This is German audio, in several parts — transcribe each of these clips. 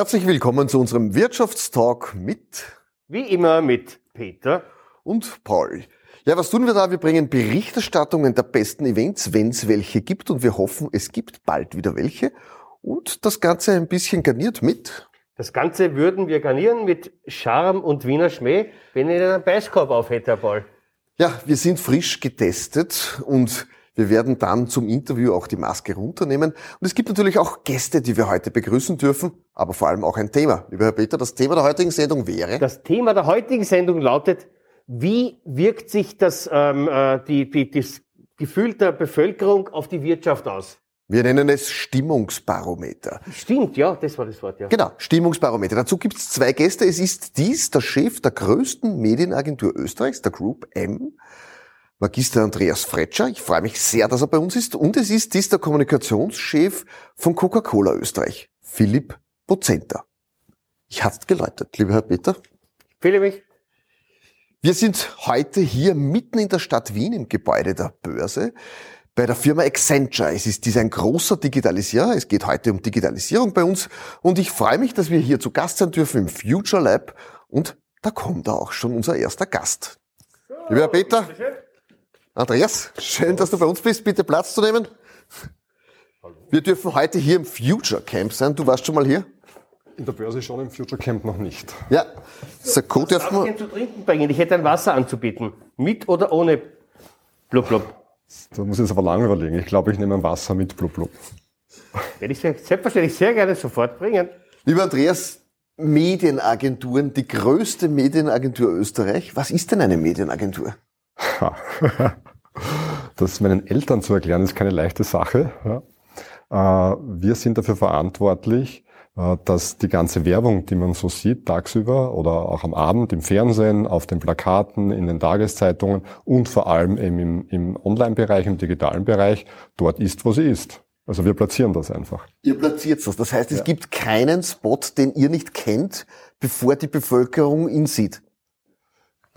Herzlich willkommen zu unserem Wirtschaftstalk mit Wie immer mit Peter und Paul. Ja, was tun wir da? Wir bringen Berichterstattungen der besten Events, wenn es welche gibt und wir hoffen, es gibt bald wieder welche und das Ganze ein bisschen garniert mit Das Ganze würden wir garnieren mit Charme und Wiener Schmäh, wenn ihr einen Beißkorb auf hätte, Herr Paul. Ja, wir sind frisch getestet und wir werden dann zum Interview auch die Maske runternehmen. Und es gibt natürlich auch Gäste, die wir heute begrüßen dürfen, aber vor allem auch ein Thema. Lieber Herr Peter, das Thema der heutigen Sendung wäre. Das Thema der heutigen Sendung lautet, wie wirkt sich das, ähm, äh, die, die, das Gefühl der Bevölkerung auf die Wirtschaft aus? Wir nennen es Stimmungsbarometer. Stimmt, ja, das war das Wort, ja. Genau, Stimmungsbarometer. Dazu gibt es zwei Gäste. Es ist dies der Chef der größten Medienagentur Österreichs, der Group M, Magister Andreas Fretscher. Ich freue mich sehr, dass er bei uns ist. Und es ist dies der Kommunikationschef von Coca-Cola Österreich, Philipp Bozenter. Ich hat's geläutet, lieber Herr Peter. Fühle mich. Wir sind heute hier mitten in der Stadt Wien im Gebäude der Börse bei der Firma Accenture. Es ist dieser ein großer Digitalisierer. Es geht heute um Digitalisierung bei uns. Und ich freue mich, dass wir hier zu Gast sein dürfen im Future Lab. Und da kommt auch schon unser erster Gast. Lieber Herr Peter, Andreas, schön, dass du bei uns bist. Bitte Platz zu nehmen. Wir dürfen heute hier im Future Camp sein. Du warst schon mal hier? In der Börse schon, im Future Camp noch nicht. Ja. Sakko Darf dürfen ich wir. Zu trinken bringen? Ich hätte ein Wasser anzubieten. Mit oder ohne Blub Blub? Da muss ich jetzt aber lange überlegen. Ich glaube, ich nehme ein Wasser mit blub blub. Werde ich sehr, selbstverständlich sehr gerne sofort bringen. Lieber Andreas, Medienagenturen, die größte Medienagentur Österreich. Was ist denn eine Medienagentur? Das meinen Eltern zu erklären, ist keine leichte Sache. Ja. Äh, Wir sind dafür verantwortlich, äh, dass die ganze Werbung, die man so sieht, tagsüber oder auch am Abend im Fernsehen, auf den Plakaten, in den Tageszeitungen und vor allem eben im, im Online-Bereich, im digitalen Bereich, dort ist, wo sie ist. Also wir platzieren das einfach. Ihr platziert das. Das heißt, es gibt keinen Spot, den ihr nicht kennt, bevor die Bevölkerung ihn sieht.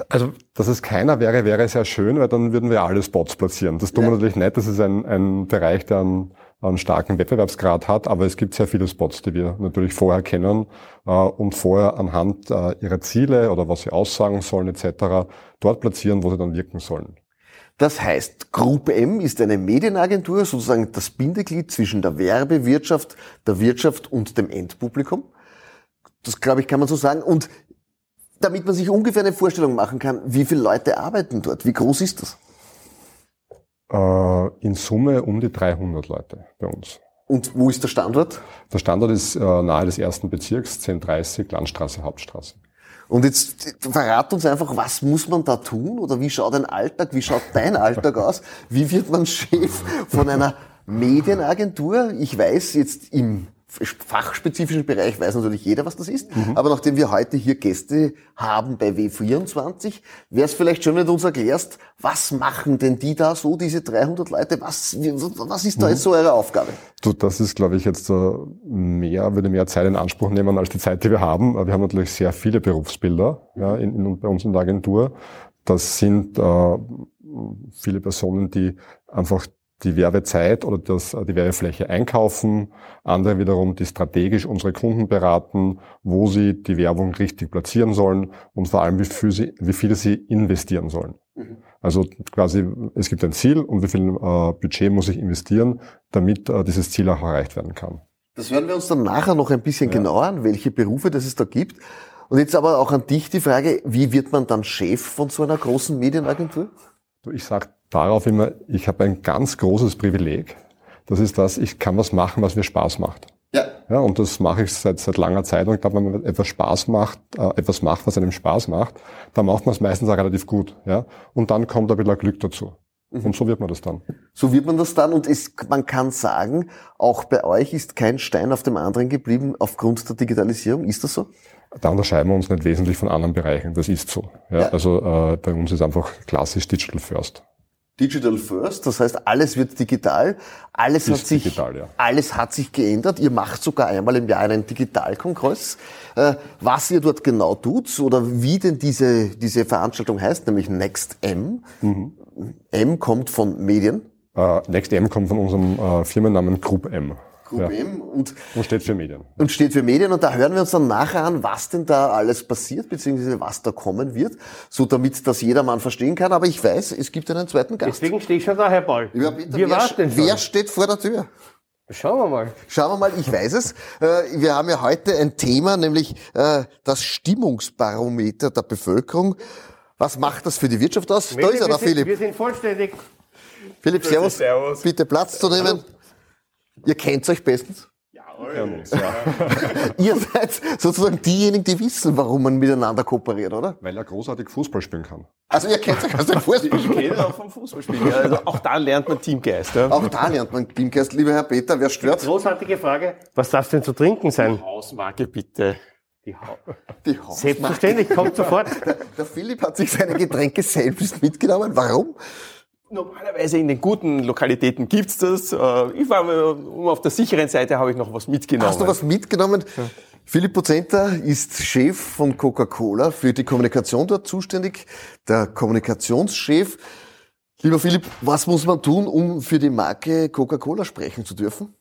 Also, dass es keiner wäre, wäre sehr schön, weil dann würden wir alle Spots platzieren. Das tun wir Ja. natürlich nicht. Das ist ein, ein Bereich, der einen, einen starken Wettbewerbsgrad hat, aber es gibt sehr viele Spots, die wir natürlich vorher kennen äh, und vorher anhand äh, ihrer Ziele oder was sie aussagen sollen etc. dort platzieren, wo sie dann wirken sollen. Das heißt, Group M ist eine Medienagentur, sozusagen das Bindeglied zwischen der Werbewirtschaft, der Wirtschaft und dem Endpublikum. Das, glaube ich, kann man so sagen. Und damit man sich ungefähr eine Vorstellung machen kann, wie viele Leute arbeiten dort? Wie groß ist das? Äh, in Summe um die 300 Leute bei uns. Und wo ist der Standort? Der Standort ist äh, nahe des ersten Bezirks, 1030 Landstraße, Hauptstraße. Und jetzt verrat uns einfach, was muss man da tun? Oder wie schaut ein Alltag, wie schaut dein Alltag aus? Wie wird man Chef von einer Medienagentur? Ich weiß jetzt im fachspezifischen Bereich weiß natürlich jeder, was das ist. Aber nachdem wir heute hier Gäste haben bei W24, wäre es vielleicht schön, wenn du uns erklärst, was machen denn die da so, diese 300 Leute? Was, was ist da jetzt so eure Aufgabe? Du, das ist, glaube ich, jetzt äh, mehr, würde mehr Zeit in Anspruch nehmen als die Zeit, die wir haben. Äh, Wir haben natürlich sehr viele Berufsbilder ja, in, in, bei uns in der Agentur. Das sind äh, viele Personen, die einfach die Werbezeit oder das, äh, die Werbefläche einkaufen, andere wiederum, die strategisch unsere Kunden beraten, wo sie die Werbung richtig platzieren sollen und vor allem, wie viel sie, wie viel sie investieren sollen. Also quasi, es gibt ein Ziel und wie viel äh, Budget muss ich investieren, damit äh, dieses Ziel auch erreicht werden kann. Das hören wir uns dann nachher noch ein bisschen genauer an, welche Berufe das es da gibt. Und jetzt aber auch an dich die Frage, wie wird man dann Chef von so einer großen Medienagentur? Ich sage darauf immer, ich habe ein ganz großes Privileg. Das ist das, ich kann was machen, was mir Spaß macht. Ja. Ja, und das mache ich seit, seit langer Zeit. Und ich glaube, wenn man etwas Spaß macht, äh, etwas macht, was einem Spaß macht, dann macht man es meistens auch relativ gut. Ja? Und dann kommt ein bisschen Glück dazu. Und so wird man das dann. So wird man das dann und es, man kann sagen, auch bei euch ist kein Stein auf dem anderen geblieben aufgrund der Digitalisierung. Ist das so? Da unterscheiden wir uns nicht wesentlich von anderen Bereichen. Das ist so. Ja? Ja. Also äh, bei uns ist einfach klassisch Digital First. Digital first, das heißt, alles wird digital, alles Ist hat sich, digital, ja. alles hat sich geändert. Ihr macht sogar einmal im Jahr einen Digitalkongress. Äh, was ihr dort genau tut oder wie denn diese, diese Veranstaltung heißt, nämlich Next M. Mhm. M kommt von Medien. Äh, NextM kommt von unserem äh, Firmennamen Group M. UBM und, Und steht für Medien. und steht für Medien. Und da hören wir uns dann nachher an, was denn da alles passiert, beziehungsweise was da kommen wird, so damit das jedermann verstehen kann. Aber ich weiß, es gibt einen zweiten Gast. Deswegen stehe ich schon da, Herr Ball. Ja, bitte, Wie wer, war's denn schon? wer steht vor der Tür? Schauen wir mal. Schauen wir mal, ich weiß es. Äh, Wir haben ja heute ein Thema, nämlich äh, das Stimmungsbarometer der Bevölkerung. Was macht das für die Wirtschaft aus? Da ist er, wir der sind, Philipp. Wir sind vollständig. Philipp, servus. servus. Bitte Platz zu nehmen. Ihr kennt euch bestens. Ihr seid sozusagen diejenigen, die wissen, warum man miteinander kooperiert, oder? Weil er großartig Fußball spielen kann. Also ihr kennt euch aus dem Fußball. Ich kenne auch vom Fußballspielen. Ja, also auch da lernt man Teamgeist. Ja. Auch da lernt man Teamgeist. Lieber Herr Peter, wer stört? Großartige Frage. Was darf denn zu trinken sein? Hausmarke bitte. Die Ha- Die Hausmarke. Selbstverständlich, kommt sofort. Der Philipp hat sich seine Getränke selbst mitgenommen. Warum? Normalerweise in den guten Lokalitäten gibt's das. Äh, Ich war um auf der sicheren Seite habe ich noch was mitgenommen. Hast du was mitgenommen? Philipp Pozenta ist Chef von Coca-Cola, für die Kommunikation dort zuständig, der Kommunikationschef. Lieber Philipp, was muss man tun, um für die Marke Coca-Cola sprechen zu dürfen?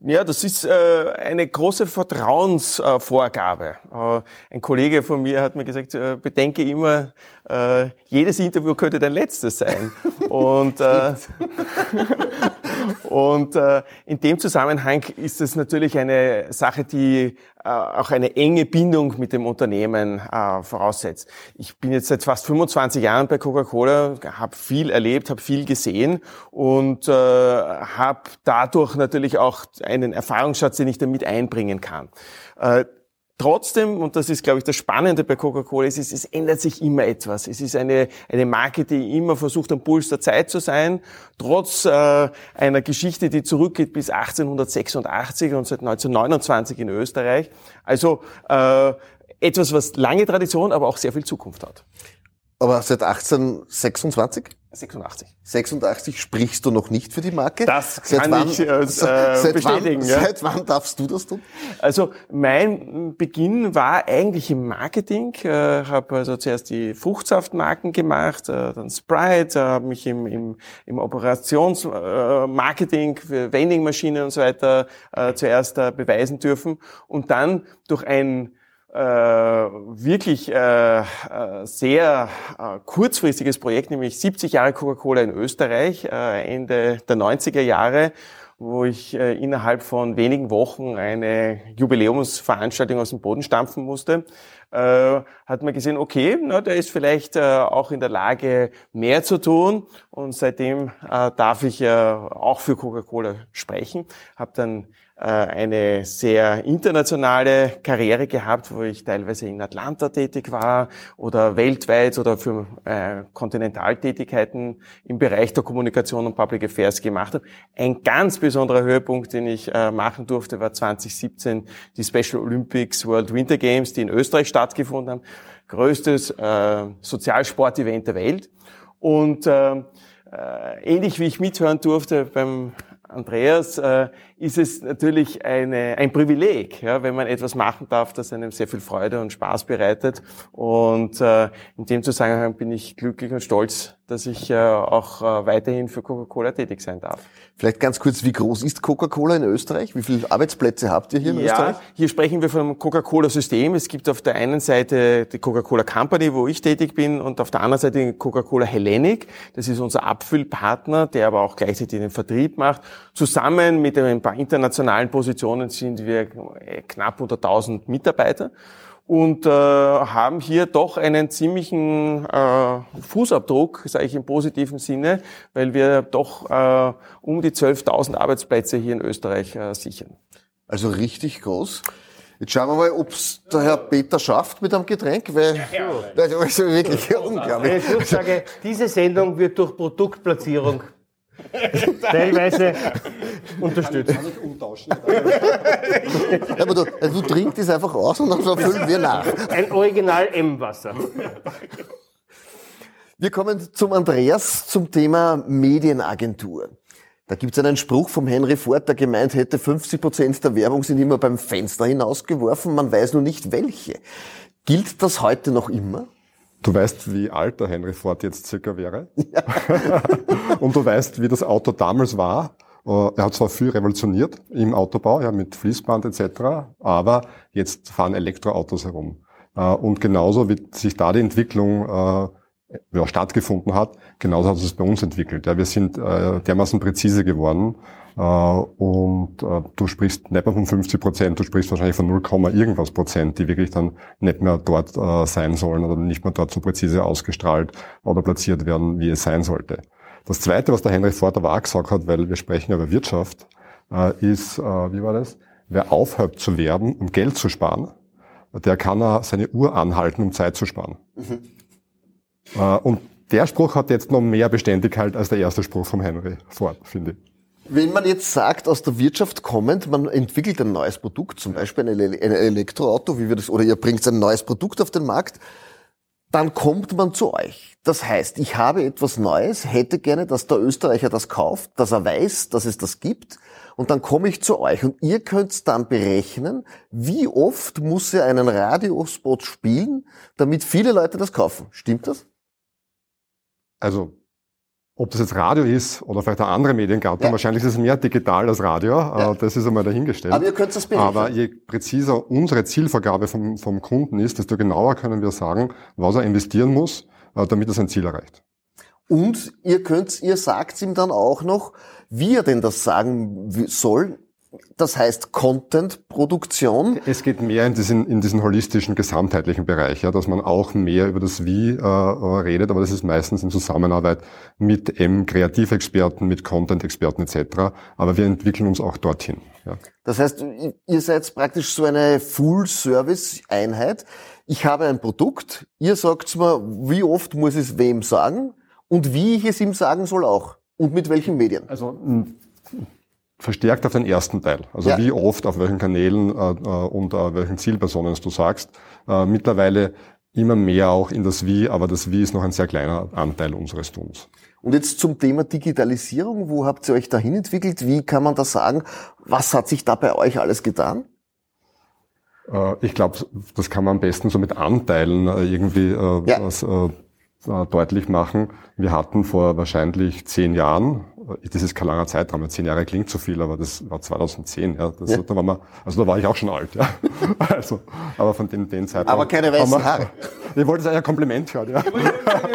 Ja, das ist äh, eine große Vertrauensvorgabe. Äh, ein Kollege von mir hat mir gesagt, äh, bedenke immer, äh, jedes Interview könnte dein letztes sein. Und, und äh, in dem Zusammenhang ist es natürlich eine Sache, die äh, auch eine enge Bindung mit dem Unternehmen äh, voraussetzt. Ich bin jetzt seit fast 25 Jahren bei Coca-Cola, habe viel erlebt, habe viel gesehen und äh, habe dadurch natürlich auch einen Erfahrungsschatz, den ich damit einbringen kann. Äh, Trotzdem, und das ist, glaube ich, das Spannende bei Coca-Cola, es, ist, es ändert sich immer etwas. Es ist eine, eine Marke, die immer versucht, am Puls der Zeit zu sein, trotz äh, einer Geschichte, die zurückgeht bis 1886 und seit 1929 in Österreich. Also äh, etwas, was lange Tradition, aber auch sehr viel Zukunft hat. Aber seit 1826? 86. 86 sprichst du noch nicht für die Marke? Das kann ich, äh, seit, bestätigen, Wann, ja. Seit wann darfst du das tun? Also mein Beginn war eigentlich im Marketing. Ich äh, habe also zuerst die Fruchtsaftmarken gemacht, äh, dann Sprite, äh, habe mich im, im, im Operationsmarketing äh, Marketing für Vendingmaschinen und so weiter äh, zuerst äh, beweisen dürfen und dann durch ein äh, wirklich äh, äh, sehr äh, kurzfristiges Projekt, nämlich 70 Jahre Coca-Cola in Österreich, äh, Ende der 90er Jahre, wo ich äh, innerhalb von wenigen Wochen eine Jubiläumsveranstaltung aus dem Boden stampfen musste, äh, hat man gesehen, okay, na, der ist vielleicht äh, auch in der Lage, mehr zu tun. Und seitdem äh, darf ich äh, auch für Coca-Cola sprechen. Habe dann äh, eine sehr internationale Karriere gehabt, wo ich teilweise in Atlanta tätig war oder weltweit oder für äh, Kontinentaltätigkeiten im Bereich der Kommunikation und Public Affairs gemacht habe. Ein ganz besonderer Höhepunkt, den ich äh, machen durfte, war 2017 die Special Olympics World Winter Games, die in Österreich stattgefunden haben. Größtes äh, Sozialsportevent der Welt. Und äh, äh, ähnlich wie ich mithören durfte beim Andreas, äh, ist es natürlich eine, ein Privileg, ja, wenn man etwas machen darf, das einem sehr viel Freude und Spaß bereitet. Und äh, in dem Zusammenhang bin ich glücklich und stolz, dass ich äh, auch äh, weiterhin für Coca-Cola tätig sein darf. Vielleicht ganz kurz, wie groß ist Coca-Cola in Österreich? Wie viele Arbeitsplätze habt ihr hier in Österreich? Ja, hier sprechen wir vom Coca-Cola-System. Es gibt auf der einen Seite die Coca-Cola Company, wo ich tätig bin, und auf der anderen Seite Coca-Cola Hellenic. Das ist unser Abfüllpartner, der aber auch gleichzeitig den Vertrieb macht. Zusammen mit ein paar internationalen Positionen sind wir knapp unter 1000 Mitarbeiter und äh, haben hier doch einen ziemlichen äh, Fußabdruck, sage ich im positiven Sinne, weil wir doch äh, um die 12.000 Arbeitsplätze hier in Österreich äh, sichern. Also richtig groß. Jetzt schauen wir mal, ob's der Herr Peter schafft mit einem Getränk, weil das ist wirklich unglaublich. Schlussfrage. Diese Sendung wird durch Produktplatzierung teilweise unterstützt. Aber du, also du trinkst es einfach aus und dann füllen wir nach. Ein Original M-Wasser. Wir kommen zum Andreas zum Thema Medienagentur. Da gibt's einen Spruch vom Henry Ford, der gemeint hätte, 50 Prozent der Werbung sind immer beim Fenster hinausgeworfen, man weiß nur nicht welche. Gilt das heute noch immer? Du weißt, wie alt der Henry Ford jetzt circa wäre. Und du weißt, wie das Auto damals war. Äh, er hat zwar viel revolutioniert im Autobau, ja, mit Fließband etc., aber jetzt fahren Elektroautos herum. Äh, und genauso wie sich da die Entwicklung äh, ja, stattgefunden hat, genauso hat es bei uns entwickelt. Ja, wir sind dermaßen präzise geworden und äh, du sprichst nicht mehr von 50 Prozent, du sprichst wahrscheinlich von 0, irgendwas Prozent, die wirklich dann nicht mehr dort äh, sein sollen oder nicht mehr dort so präzise ausgestrahlt oder platziert werden, wie es sein sollte. Das Zweite, was der Henry Ford aber auch gesagt hat, weil wir sprechen über Wirtschaft, äh, ist, äh, wie war das? Wer aufhört zu werben, um Geld zu sparen, der kann seine Uhr anhalten, um Zeit zu sparen. Mhm. Äh, und der Spruch hat jetzt noch mehr Beständigkeit als der erste Spruch vom Henry Ford, finde ich. Wenn man jetzt sagt, aus der Wirtschaft kommend, man entwickelt ein neues Produkt, zum Beispiel ein, Elektroauto, wie wir das, oder ihr bringt ein neues Produkt auf den Markt, dann kommt man zu euch. Das heißt, ich habe etwas Neues, hätte gerne, dass der Österreicher das kauft, dass er weiß, dass es das gibt, und dann komme ich zu euch und ihr könnt dann berechnen, wie oft muss er einen Radiospot spielen, damit viele Leute das kaufen. Stimmt das? Also ob das jetzt Radio ist oder vielleicht auch andere Mediengattung, ja. wahrscheinlich ist es mehr digital als Radio, ja. Äh, das ist einmal dahingestellt. Aber ihr könnt das berechnen. Aber je präziser unsere Zielvergabe vom, vom Kunden ist, desto genauer können wir sagen, was er investieren muss, äh, damit er sein Ziel erreicht. Und ihr könnt, ihr sagt ihm dann auch noch, wie er denn das sagen soll, das heißt Content-Produktion. Es geht mehr in diesen, in diesen holistischen, gesamtheitlichen Bereich, ja, dass man auch mehr über das Wie äh, redet, aber das ist meistens in Zusammenarbeit mit ähm, Kreativexperten, mit Content-Experten etc. Aber wir entwickeln uns auch dorthin. Ja. Das heißt, ihr seid praktisch so eine Full-Service-Einheit. Ich habe ein Produkt, ihr sagt mir, wie oft muss ich es wem sagen und wie ich es ihm sagen soll auch. Und mit welchen Medien? Also verstärkt auf den ersten Teil. Also ja. wie oft, auf welchen Kanälen äh, äh, und äh, welchen Zielpersonen du sagst. Äh, mittlerweile immer mehr auch in das Wie, aber das Wie ist noch ein sehr kleiner Anteil unseres Tuns. Und jetzt zum Thema Digitalisierung, wo habt ihr euch dahin entwickelt? Wie kann man das sagen? Was hat sich da bei euch alles getan? Äh, ich glaube, das kann man am besten so mit Anteilen äh, irgendwie ja. was, deutlich machen. Wir hatten vor wahrscheinlich zehn Jahren das ist kein langer Zeitraum, zehn Jahre klingt zu viel, aber das war 2010, ja. Das, ja. Da war man, also da war ich auch schon alt, ja. Also, aber von den, den Zeitraum. Aber keine weißen Haare. Ich wollte es eigentlich ein Kompliment hören, ja.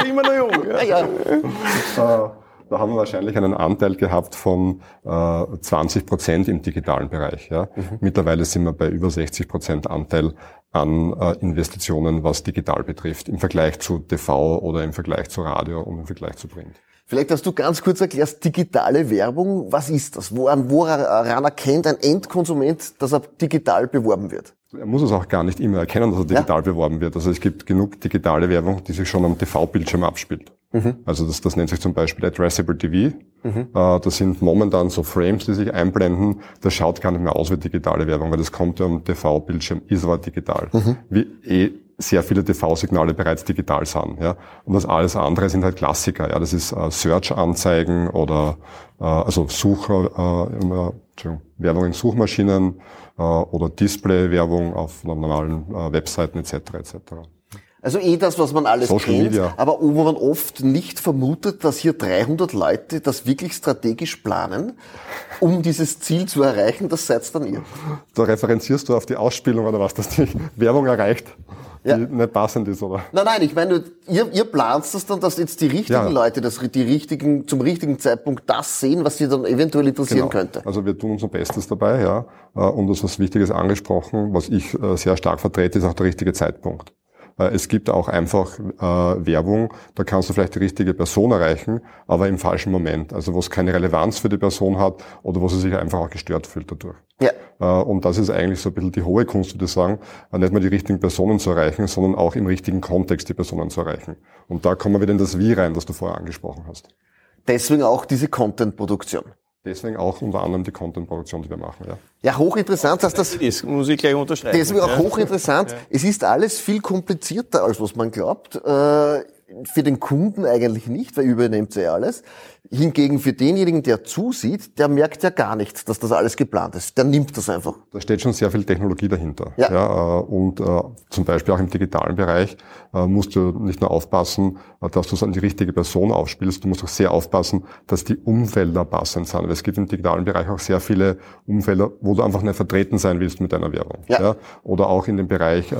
Immer noch jung, ja. ja. Äh, da haben wir wahrscheinlich einen Anteil gehabt von äh, 20 Prozent im digitalen Bereich. Ja. Mhm. Mittlerweile sind wir bei über 60 Prozent Anteil an äh, Investitionen, was digital betrifft, im Vergleich zu TV oder im Vergleich zu Radio und im Vergleich zu Print. Vielleicht hast du ganz kurz erklärt, digitale Werbung, was ist das? Woran, woran erkennt ein Endkonsument, dass er digital beworben wird? Er muss es auch gar nicht immer erkennen, dass er digital ja? beworben wird. Also es gibt genug digitale Werbung, die sich schon am TV-Bildschirm abspielt. Mhm. Also das, das nennt sich zum Beispiel Addressable TV. Mhm. Äh, das sind momentan so Frames, die sich einblenden. Das schaut gar nicht mehr aus wie digitale Werbung, weil das kommt ja am TV-Bildschirm, ist aber digital. Mhm. Wie eh sehr viele TV-Signale bereits digital sind. Ja. Und das alles andere sind halt Klassiker. Ja. Das ist äh, Search-Anzeigen oder äh, also Such, äh, äh, Werbung in Suchmaschinen äh, oder Display-Werbung auf normalen äh, Webseiten etc. etc. Also eh das, was man alles Social kennt, Media. aber wo man oft nicht vermutet, dass hier 300 Leute das wirklich strategisch planen, um dieses Ziel zu erreichen, das seid dann ihr. Da referenzierst du auf die Ausspielung oder was, dass die Werbung erreicht die ja. nicht passend ist, oder? Nein, nein, ich meine, ihr, ihr plant das dann, dass jetzt die richtigen ja. Leute das, die richtigen, zum richtigen Zeitpunkt das sehen, was sie dann eventuell interessieren genau. könnte. Also wir tun unser Bestes dabei, ja. Äh, und das was Wichtiges angesprochen, was ich äh, sehr stark vertrete, ist auch der richtige Zeitpunkt. Äh, es gibt auch einfach äh, Werbung, da kannst du vielleicht die richtige Person erreichen, aber im falschen Moment. Also wo es keine Relevanz für die Person hat oder wo sie sich einfach auch gestört fühlt dadurch. Ja. Äh, und das ist eigentlich so ein bisschen die hohe Kunst, würde ich sagen, äh, nicht nur die richtigen Personen zu erreichen, sondern auch im richtigen Kontext die Personen zu erreichen. Und da kommen wir wieder in das Wie rein, das du vorher angesprochen hast. Deswegen auch diese Content-Produktion. Deswegen auch unter anderem die Content-Produktion, die wir machen. Ja, ja hochinteressant, dass das. Das muss ich gleich unterschreiben. Deswegen auch hochinteressant. Ja. Es ist alles viel komplizierter, als was man glaubt. Äh, für den Kunden eigentlich nicht, weil übernimmt er ja alles. Hingegen für denjenigen, der zusieht, der merkt ja gar nichts, dass das alles geplant ist. Der nimmt das einfach. Da steht schon sehr viel Technologie dahinter. Ja. ja äh, und äh, zum Beispiel auch im digitalen Bereich äh, musst du nicht nur aufpassen, dass du es an die richtige Person aufspielst, du musst auch sehr aufpassen, dass die Umfelder passend sind. Weil es gibt im digitalen Bereich auch sehr viele Umfelder, wo du einfach nicht vertreten sein willst mit deiner Werbung. Ja. Oder auch in dem Bereich äh,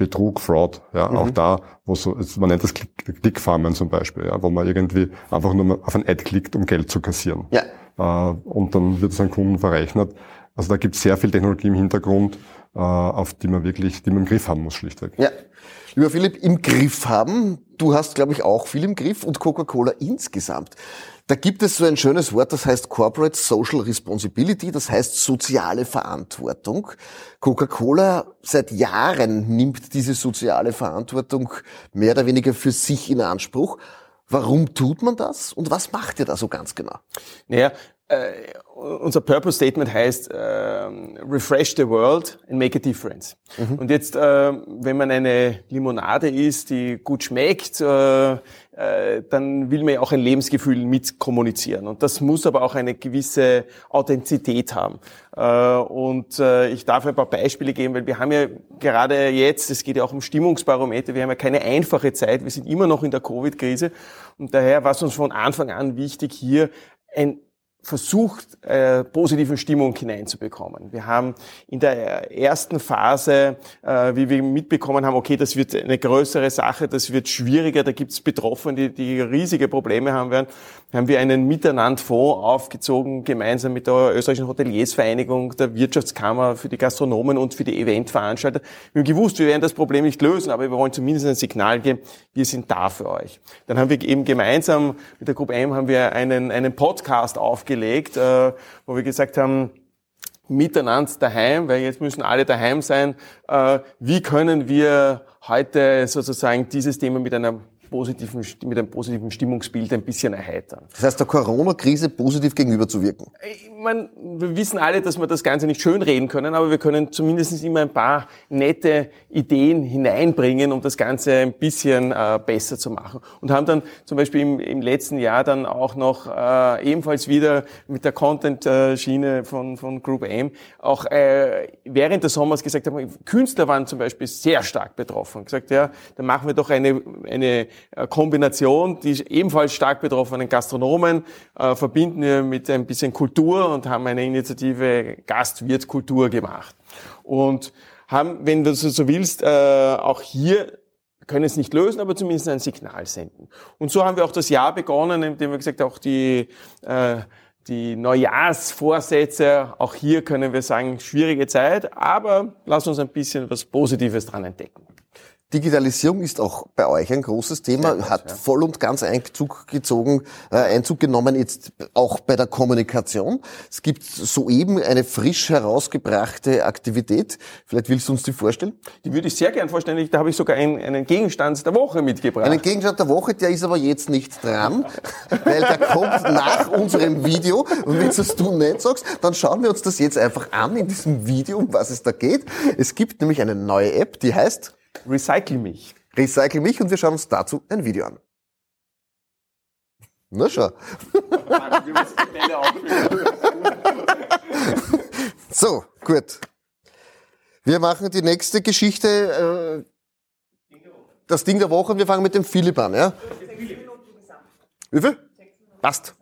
Betrug, Fraud, ja, auch da, wo so, man nennt das Klickfarmen zum Beispiel, ja, wo man irgendwie einfach nur auf ein Ad klickt, um Geld zu kassieren. Ja. Äh, und dann wird es an Kunden verrechnet. Also da gibt es sehr viel Technologie im Hintergrund, äh, auf die man wirklich, die man im Griff haben muss, schlichtweg. Ja. Lieber Philipp, im Griff haben. Du hast, glaube ich, auch viel im Griff und Coca-Cola insgesamt. Da gibt es so ein schönes Wort, das heißt Corporate Social Responsibility, das heißt soziale Verantwortung. Coca-Cola seit Jahren nimmt diese soziale Verantwortung mehr oder weniger für sich in Anspruch. Warum tut man das und was macht ihr da so ganz genau? Naja, äh, unser Purpose Statement heißt äh, Refresh the world and make a difference. Und jetzt, äh, wenn man eine Limonade isst, die gut schmeckt, äh, äh, dann will man ja auch ein Lebensgefühl mit kommunizieren. Und das muss aber auch eine gewisse Authentizität haben. Und ich darf ein paar Beispiele geben, weil wir haben ja gerade jetzt, es geht ja auch um Stimmungsbarometer, wir haben ja keine einfache Zeit, wir sind immer noch in der Covid-Krise. Und daher war es uns von Anfang an wichtig, hier ein versucht, äh, positive Stimmung hineinzubekommen. Wir haben in der ersten Phase, äh, wie wir mitbekommen haben, okay, das wird eine größere Sache, das wird schwieriger, da gibt es Betroffene, die, die riesige Probleme haben werden, haben wir einen Miteinandfonds aufgezogen, gemeinsam mit der österreichischen Hoteliersvereinigung, der Wirtschaftskammer für die Gastronomen und für die Eventveranstalter. Wir haben gewusst, wir werden das Problem nicht lösen, aber wir wollen zumindest ein Signal geben, wir sind da für euch. Dann haben wir eben gemeinsam mit der Gruppe M haben wir einen, einen Podcast aufgelegt, äh, wo wir gesagt haben, miteinander daheim, weil jetzt müssen alle daheim sein. Äh, wie können wir heute sozusagen dieses Thema mit einer positiven, mit einem positiven Stimmungsbild ein bisschen erheitern? Das heißt, der Corona-Krise positiv gegenüberzuwirken. Ich mein, wir wissen alle, dass wir das Ganze nicht schönreden können, aber wir können zumindest immer ein paar nette Ideen hineinbringen, um das Ganze ein bisschen äh, besser zu machen. Und haben dann zum Beispiel im, im letzten Jahr dann auch noch äh, ebenfalls wieder mit der Content-Schiene von, von Group M auch äh, während des Sommers gesagt haben, Künstler waren zum Beispiel sehr stark betroffen. Gesagt, ja, dann machen wir doch eine, eine äh, Kombination, die ebenfalls stark betroffenen Gastronomen äh, verbinden wir mit ein bisschen Kultur und haben eine Initiative Gastwirtkultur gemacht. Und haben, wenn du so willst, äh, auch hier können es nicht lösen, aber zumindest ein Signal senden. Und so haben wir auch das Jahr begonnen, indem wir gesagt auch die äh, die Neujahrsvorsätze, auch hier können wir sagen, schwierige Zeit, aber lass uns ein bisschen was Positives dran entdecken. Digitalisierung ist auch bei euch ein großes Thema, hat voll und ganz Einzug gezogen, äh, Einzug genommen jetzt auch bei der Kommunikation. Es gibt soeben eine frisch herausgebrachte Aktivität. Vielleicht willst du uns die vorstellen? Die würde ich sehr gern vorstellen. Da habe ich sogar einen, einen Gegenstand der Woche mitgebracht. Einen Gegenstand der Woche, der ist aber jetzt nicht dran, weil der kommt nach unserem Video. Und wenn das du nicht sagst, dann schauen wir uns das jetzt einfach an in diesem Video, um was es da geht. Es gibt nämlich eine neue App, die heißt Recycle mich. Recycle mich und wir schauen uns dazu ein Video an. Na schau. So, gut. Wir machen die nächste Geschichte, äh, das Ding der Woche, und wir fangen mit dem Philipp an, ja? Wie viel? Passt.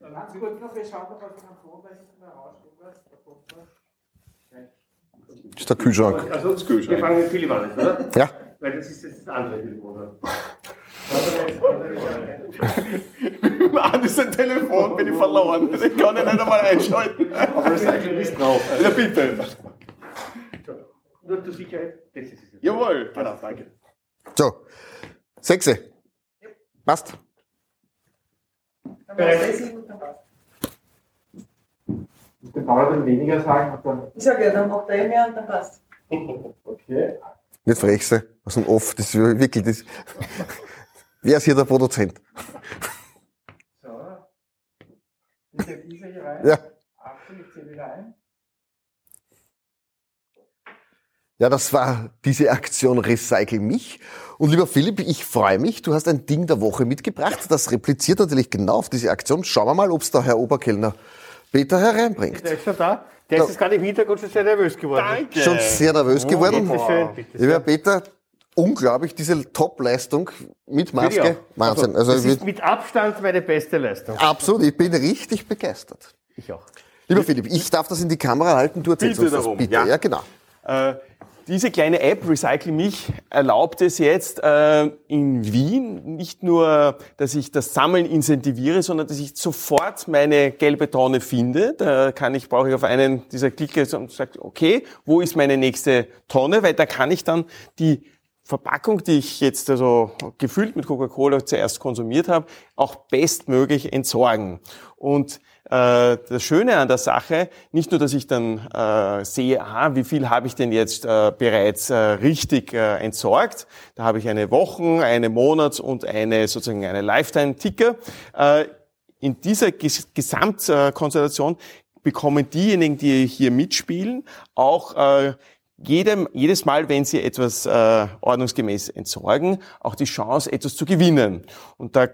Das ist der Kühlschrank. Also, wir fangen mit Philipp an, oder? Ja. Weil das ist jetzt das andere Telefon. Mann, ist ein Telefon, bin ich verloren. Ich kann ihn nicht einmal einschalten. Aber Recycling ist drauf. Ja, bitte. Nur zur Sicherheit, das ist es. Jawohl. Genau, danke. So. Sechse. Passt. Der Paul dann weniger sagen und dann. Ich sage ja, dann macht er eh mehr und dann passt. Okay. Nicht frechse. Aus dem Off. Das ist wirklich das. Wer ist hier der Produzent? So. Ist der dieser hier rein? Ja. Achtung, ich zähle wieder ein. Ja, das war diese Aktion Recycle mich. Und lieber Philipp, ich freue mich, du hast ein Ding der Woche mitgebracht. Das repliziert natürlich genau auf diese Aktion. Schauen wir mal, ob es der Herr Oberkellner Peter hereinbringt. Der ist schon da. Der ist jetzt gerade im Hintergrund schon sehr nervös geworden. Danke. Schon sehr nervös geworden. Bitte schön, bitte Lieber. Peter, unglaublich, diese Top-Leistung mit Maske. Wahnsinn. Also, Also, das ist mit Abstand meine beste Leistung. absolut, ich bin richtig begeistert. Ich auch. Lieber Philipp, ich darf das in die Kamera halten, du erzählst Bitte uns das darum, bitte. ja. Ja, genau. Äh, diese kleine App Recycle Mich erlaubt es jetzt äh, in Wien nicht nur, dass ich das Sammeln incentiviere, sondern dass ich sofort meine gelbe Tonne finde. Da kann ich, brauche ich auf einen dieser Klicke und sage, okay, wo ist meine nächste Tonne? Weil da kann ich dann die Verpackung, die ich jetzt also gefüllt mit Coca-Cola zuerst konsumiert habe, auch bestmöglich entsorgen. Und das Schöne an der Sache, nicht nur, dass ich dann äh, sehe, aha, wie viel habe ich denn jetzt äh, bereits äh, richtig äh, entsorgt. Da habe ich eine Wochen-, eine Monats- und eine sozusagen eine Lifetime-Ticker. Äh, in dieser Ges Gesamtkonstellation bekommen diejenigen, die hier mitspielen, auch äh, jedem, jedes Mal, wenn sie etwas äh, ordnungsgemäß entsorgen, auch die Chance, etwas zu gewinnen. Und da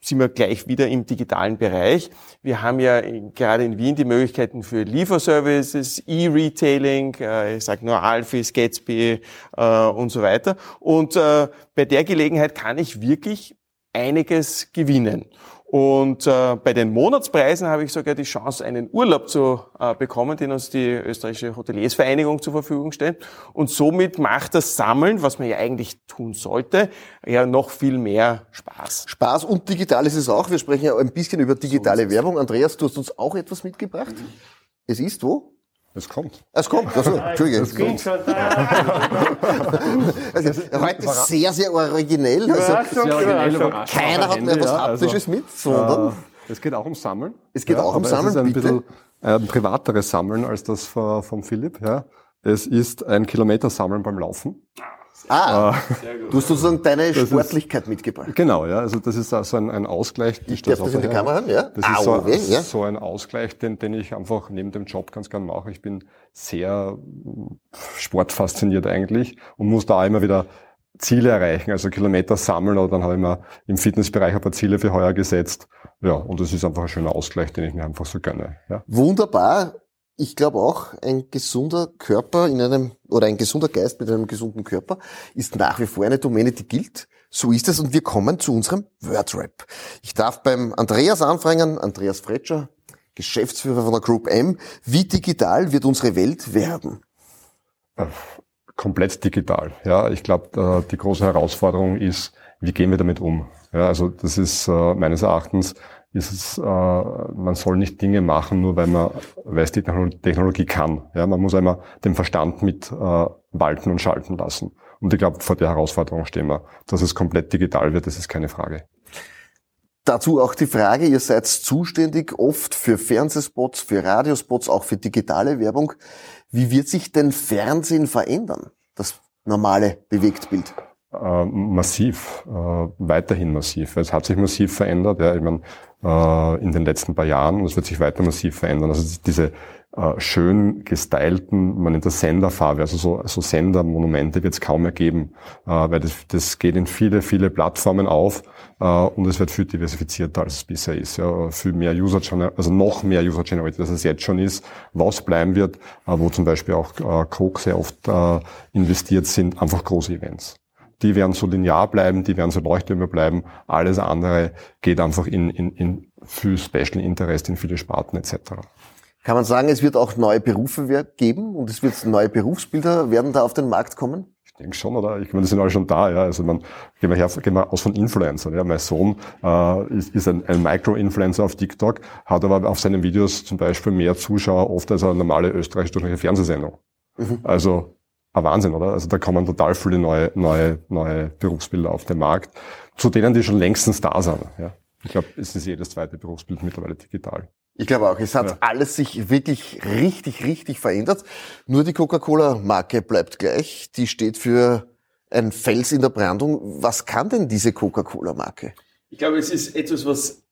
sind wir gleich wieder im digitalen Bereich. Wir haben ja gerade in Wien die Möglichkeiten für Lieferservices, E-Retailing, äh, ich sage nur Alfis, Gatsby äh, und so weiter. Und äh, bei der Gelegenheit kann ich wirklich einiges gewinnen. Und äh, bei den Monatspreisen habe ich sogar die Chance, einen Urlaub zu äh, bekommen, den uns die österreichische Hoteliersvereinigung zur Verfügung stellt. Und somit macht das Sammeln, was man ja eigentlich tun sollte, ja noch viel mehr Spaß. Spaß und digital ist es auch. Wir sprechen ja ein bisschen über digitale Werbung. Andreas, du hast uns auch etwas mitgebracht. Es ist wo? Es kommt. Es kommt. Also, Entschuldige. Ich bin schon da. Also, heute sehr, sehr originell. Also, Überraschung, Überraschung. keiner hat mehr was Haptisches mit, sondern Äh, es geht auch um Sammeln. Es geht auch um aber Sammeln, Es ist ein bitte. bisschen ein privateres Sammeln als das von, vom Philipp. Ja. Es ist ein Kilometersammeln beim Laufen. Ah, du hast sozusagen deine ist- Sportlichkeit mitgebracht. Genau, ja. Also das ist also ein, ein Ausgleich. Ich darf das in die her. Kamera haben, ja? Das ist so, ja. so ein Ausgleich, den, den ich einfach neben dem Job ganz gern mache. Ich bin sehr sportfasziniert eigentlich und muss da immer wieder Ziele erreichen, also Kilometer sammeln oder dann habe ich mir im Fitnessbereich ein paar Ziele für heuer gesetzt. Ja, und das ist einfach ein schöner Ausgleich, den ich mir einfach so gönne. Ja. Wunderbar. Ich glaube auch, ein gesunder Körper in einem, oder ein gesunder Geist mit einem gesunden Körper ist nach wie vor eine Domäne, die gilt. So ist es und wir kommen zu unserem Wordrap. Ich darf beim Andreas anfangen, Andreas Fretscher, Geschäftsführer von der Group M. Wie digital wird unsere Welt werden? komplett digital. Ja, ich glaube, die große Herausforderung ist, wie gehen wir damit um? Ja, also das ist äh, meines Erachtens ist es, äh, man soll nicht Dinge machen, nur weil man weiß, die Techno- Technologie kann. Ja, man muss einmal den Verstand mit äh, walten und schalten lassen. Und ich glaube, vor der Herausforderung stehen wir. Dass es komplett digital wird, das ist keine Frage. Dazu auch die Frage, ihr seid zuständig oft für Fernsehspots, für Radiospots, auch für digitale Werbung. Wie wird sich denn Fernsehen verändern? Das normale Bewegtbild. Äh, massiv, äh, weiterhin massiv. Es hat sich massiv verändert, ja, ich meine, äh, in den letzten paar Jahren und es wird sich weiter massiv verändern. Also diese äh, schön gestylten, man nennt das Senderfarbe, also so, so Sendermonumente wird es kaum mehr geben, äh, weil das, das geht in viele, viele Plattformen auf äh, und es wird viel diversifizierter, als es bisher ist. Ja, viel mehr User also noch mehr User generated, als es jetzt schon ist. Was bleiben wird, wo zum Beispiel auch Coke sehr oft investiert sind, einfach große Events die werden so linear bleiben, die werden so Leuchttürme bleiben. Alles andere geht einfach in, in, in viel Special Interest, in viele Sparten etc. Kann man sagen, es wird auch neue Berufe geben und es wird neue Berufsbilder werden da auf den Markt kommen? Ich denke schon, oder? Ich meine, die sind alle schon da, ja. Also man, gehen wir, her, gehen wir aus von Influencern. Ja. Mein Sohn äh, ist, ist ein, ein Micro-Influencer auf TikTok, hat aber auf seinen Videos zum Beispiel mehr Zuschauer oft als eine normale österreichische Fernsehsendung. Also ein Wahnsinn, oder? Also da kommen total viele neue, neue, neue Berufsbilder auf den Markt, zu denen die schon längstens da sind. Ja. Ich glaube, es ist jedes zweite Berufsbild mittlerweile digital. Ich glaube auch, es hat Ja. alles sich wirklich richtig, richtig verändert. Nur die Coca-Cola-Marke bleibt gleich. Die steht für ein Fels in der Brandung. Was kann denn diese Coca-Cola-Marke? Ich glaube, es ist etwas, was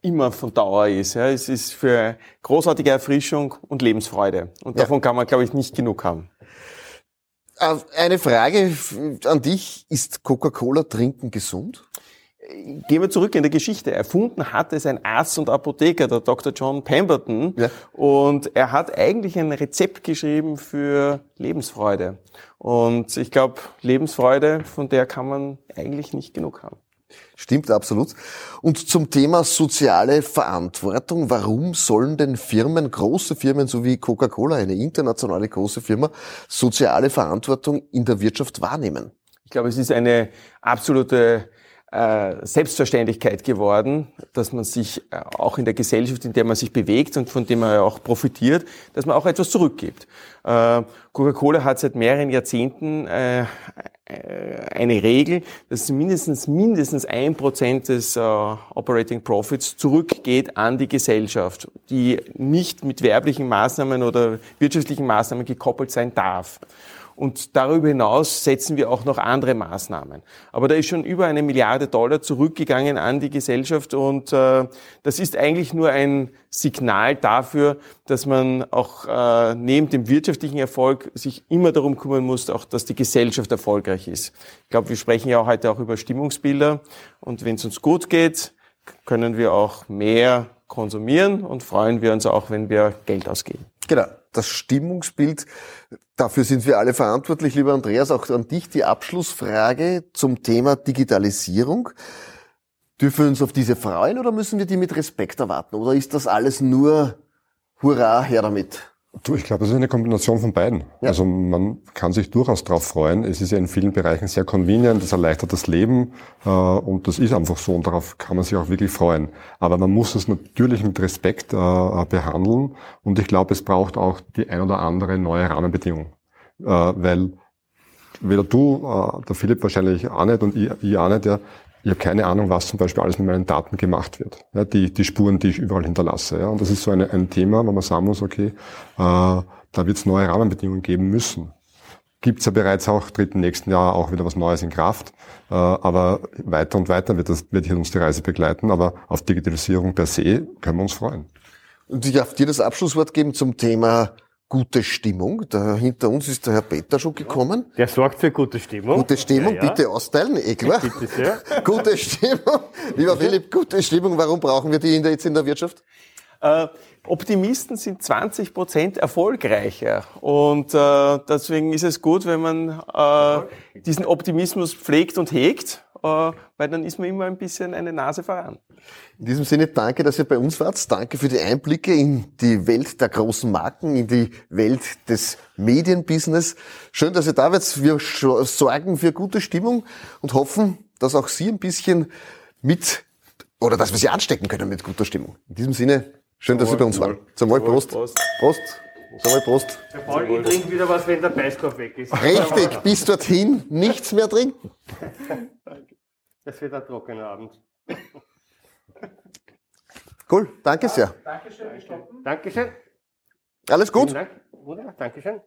immer von Dauer ist. Ja. Es ist für großartige Erfrischung und Lebensfreude. Und Ja. davon kann man, glaube ich, nicht genug haben. Äh, Eine Frage an dich. Ist Coca-Cola trinken gesund? Gehen wir zurück in der Geschichte. Erfunden hat es ein Arzt und Apotheker, der Dr. John Pemberton. Ja. Und er hat eigentlich ein Rezept geschrieben für Lebensfreude. Und ich glaube, Lebensfreude, von der kann man eigentlich nicht genug haben. Stimmt absolut. Und zum Thema soziale Verantwortung. Warum sollen denn Firmen, große Firmen, so wie Coca-Cola, eine internationale große Firma, soziale Verantwortung in der Wirtschaft wahrnehmen? Ich glaube, es ist eine absolute Selbstverständlichkeit geworden, dass man sich äh, auch in der Gesellschaft, in der man sich bewegt und von dem man ja auch profitiert, dass man auch etwas zurückgibt. Äh, Coca-Cola hat seit mehreren Jahrzehnten äh, eine Regel, dass mindestens mindestens ein Prozent des äh, Operating Profits zurückgeht an die Gesellschaft, die nicht mit werblichen Maßnahmen oder wirtschaftlichen Maßnahmen gekoppelt sein darf. Und darüber hinaus setzen wir auch noch andere Maßnahmen. Aber da ist schon über eine Milliarde Dollar zurückgegangen an die Gesellschaft und äh, das ist eigentlich nur ein Signal dafür, dass man auch äh, neben dem wirtschaftlichen Erfolg sich immer darum kümmern muss, auch dass die Gesellschaft erfolgreich ist. Ich glaube, wir sprechen ja heute auch über Stimmungsbilder und wenn es uns gut geht, können wir auch mehr konsumieren und freuen wir uns auch, wenn wir Geld ausgeben. Genau, das Stimmungsbild, dafür sind wir alle verantwortlich. Lieber Andreas, auch an dich die Abschlussfrage zum Thema Digitalisierung. Dürfen wir uns auf diese freuen oder müssen wir die mit Respekt erwarten? Oder ist das alles nur Hurra, her damit? Du, ich glaube, das ist eine Kombination von beiden. Ja. Also man kann sich durchaus darauf freuen. Es ist ja in vielen Bereichen sehr convenient, das erleichtert das Leben äh, und das ist einfach so und darauf kann man sich auch wirklich freuen. Aber man muss es natürlich mit Respekt äh, behandeln und ich glaube, es braucht auch die ein oder andere neue Rahmenbedingung. Äh, weil weder du, äh, der Philipp wahrscheinlich auch nicht und ich, ich auch nicht, ja, ich habe keine Ahnung, was zum Beispiel alles mit meinen Daten gemacht wird. Ja, die, die Spuren, die ich überall hinterlasse. Ja. Und das ist so eine, ein Thema, wo man sagen muss, okay, äh, da wird es neue Rahmenbedingungen geben müssen. Gibt es ja bereits auch, tritt im nächsten Jahr auch wieder was Neues in Kraft. Äh, aber weiter und weiter wird, das, wird hier uns die Reise begleiten. Aber auf Digitalisierung per se können wir uns freuen. Und ich darf dir das Abschlusswort geben zum Thema gute Stimmung. Da hinter uns ist der Herr Peter schon gekommen. Der sorgt für gute Stimmung. Gute Stimmung, Ja, ja. bitte austeilen, eh klar. Bitte sehr. Gute Stimmung. Lieber Philipp, gute Stimmung, warum brauchen wir die in der, jetzt in der Wirtschaft? Äh, Optimisten sind 20 Prozent erfolgreicher. Und äh, deswegen ist es gut, wenn man äh, diesen Optimismus pflegt und hegt, weil dann ist man immer ein bisschen eine Nase voran. In diesem Sinne danke, dass ihr bei uns wart. Danke für die Einblicke in die Welt der großen Marken, in die Welt des Medienbusiness. Schön, dass ihr da wart. Wir sorgen für gute Stimmung und hoffen, dass auch Sie ein bisschen mit oder dass wir Sie anstecken können mit guter Stimmung. In diesem Sinne, schön, dass Sie bei uns waren. Zum Wohl, Prost. Prost. Prost. Zum Wohl, Prost. Der Paul, ich trinke wieder was, wenn der Preiskorb weg ist. Richtig, bis dorthin nichts mehr trinken. Das wird ein trockener Abend. Cool, danke sehr. Dankeschön. Alles gut? Vielen Dank. Wunderbar. Dankeschön.